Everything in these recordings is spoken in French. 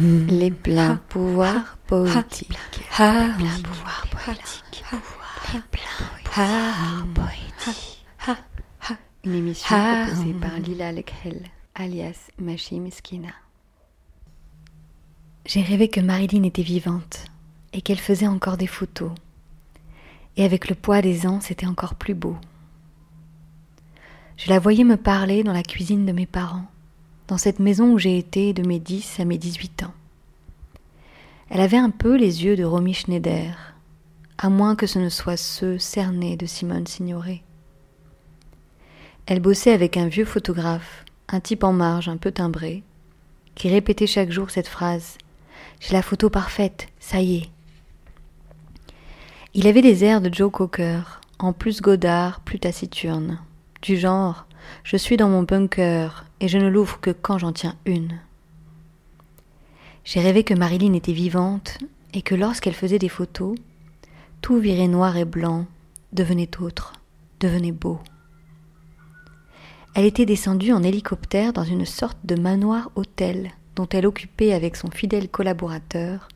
les pleins pouvoirs poétiques. Les pleins pouvoirs poétiques. Les pleins pouvoirs poétiques. Une émission proposée par Lila Lekhel, alias Machi Miskina. J'ai rêvé que Marilyn était vivante et qu'elle faisait encore des photos. Et avec le poids des ans, c'était encore plus beau. Je la voyais me parler dans la cuisine de mes parents, dans cette maison où j'ai été de mes 10 à mes 18 ans. Elle avait un peu les yeux de Romy Schneider, à moins que ce ne soit ceux cernés de Simone Signoret. Elle bossait avec un vieux photographe, un type en marge un peu timbré, qui répétait chaque jour cette phrase J'ai la photo parfaite, ça y est. Il avait des airs de Joe Cocker, en plus godard, plus taciturne du genre Je suis dans mon bunker et je ne l'ouvre que quand j'en tiens une. J'ai rêvé que Marilyn était vivante et que lorsqu'elle faisait des photos, tout virait noir et blanc, devenait autre, devenait beau. Elle était descendue en hélicoptère dans une sorte de manoir hôtel dont elle occupait avec son fidèle collaborateur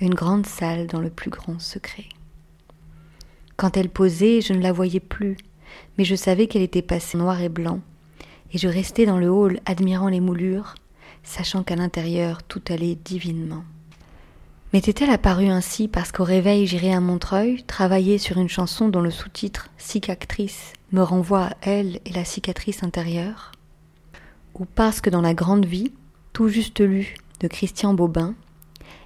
une grande salle dans le plus grand secret. Quand elle posait, je ne la voyais plus, mais je savais qu'elle était passée noir et blanc, et je restais dans le hall admirant les moulures, sachant qu'à l'intérieur tout allait divinement. M'était-elle apparue ainsi parce qu'au réveil j'irai à Montreuil travailler sur une chanson dont le sous-titre Cicatrice me renvoie à elle et la cicatrice intérieure? Ou parce que dans La Grande Vie, tout juste lu de Christian Bobin,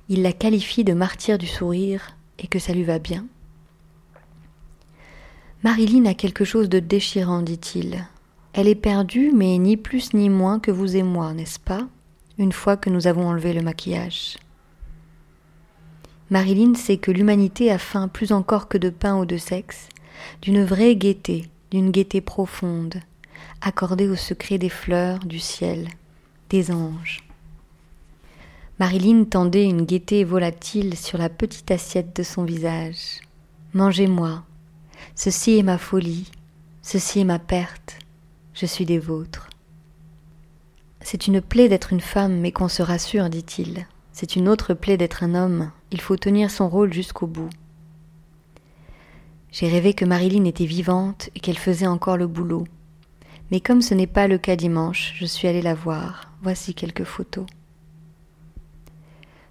il la qualifie de martyr du sourire et que ça lui va bien? Marilyn a quelque chose de déchirant, dit-il. Elle est perdue, mais ni plus ni moins que vous et moi, n'est-ce pas Une fois que nous avons enlevé le maquillage? Marilyn sait que l'humanité a faim plus encore que de pain ou de sexe, d'une vraie gaieté, d'une gaieté profonde, accordée au secret des fleurs, du ciel, des anges. Marilyn tendait une gaieté volatile sur la petite assiette de son visage. Mangez-moi, Ceci est ma folie, ceci est ma perte, je suis des vôtres. C'est une plaie d'être une femme, mais qu'on se rassure, dit-il. C'est une autre plaie d'être un homme, il faut tenir son rôle jusqu'au bout. J'ai rêvé que Marilyn était vivante et qu'elle faisait encore le boulot. Mais comme ce n'est pas le cas dimanche, je suis allée la voir. Voici quelques photos.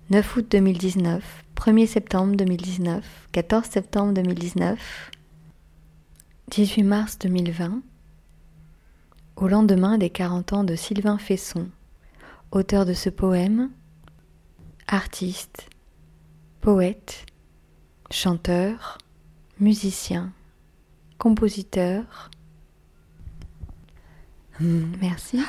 9 août 2019, 1er septembre 2019, 14 septembre 2019, 18 mars 2020, au lendemain des 40 ans de Sylvain Fesson, auteur de ce poème, artiste, poète, chanteur, musicien, compositeur. Merci.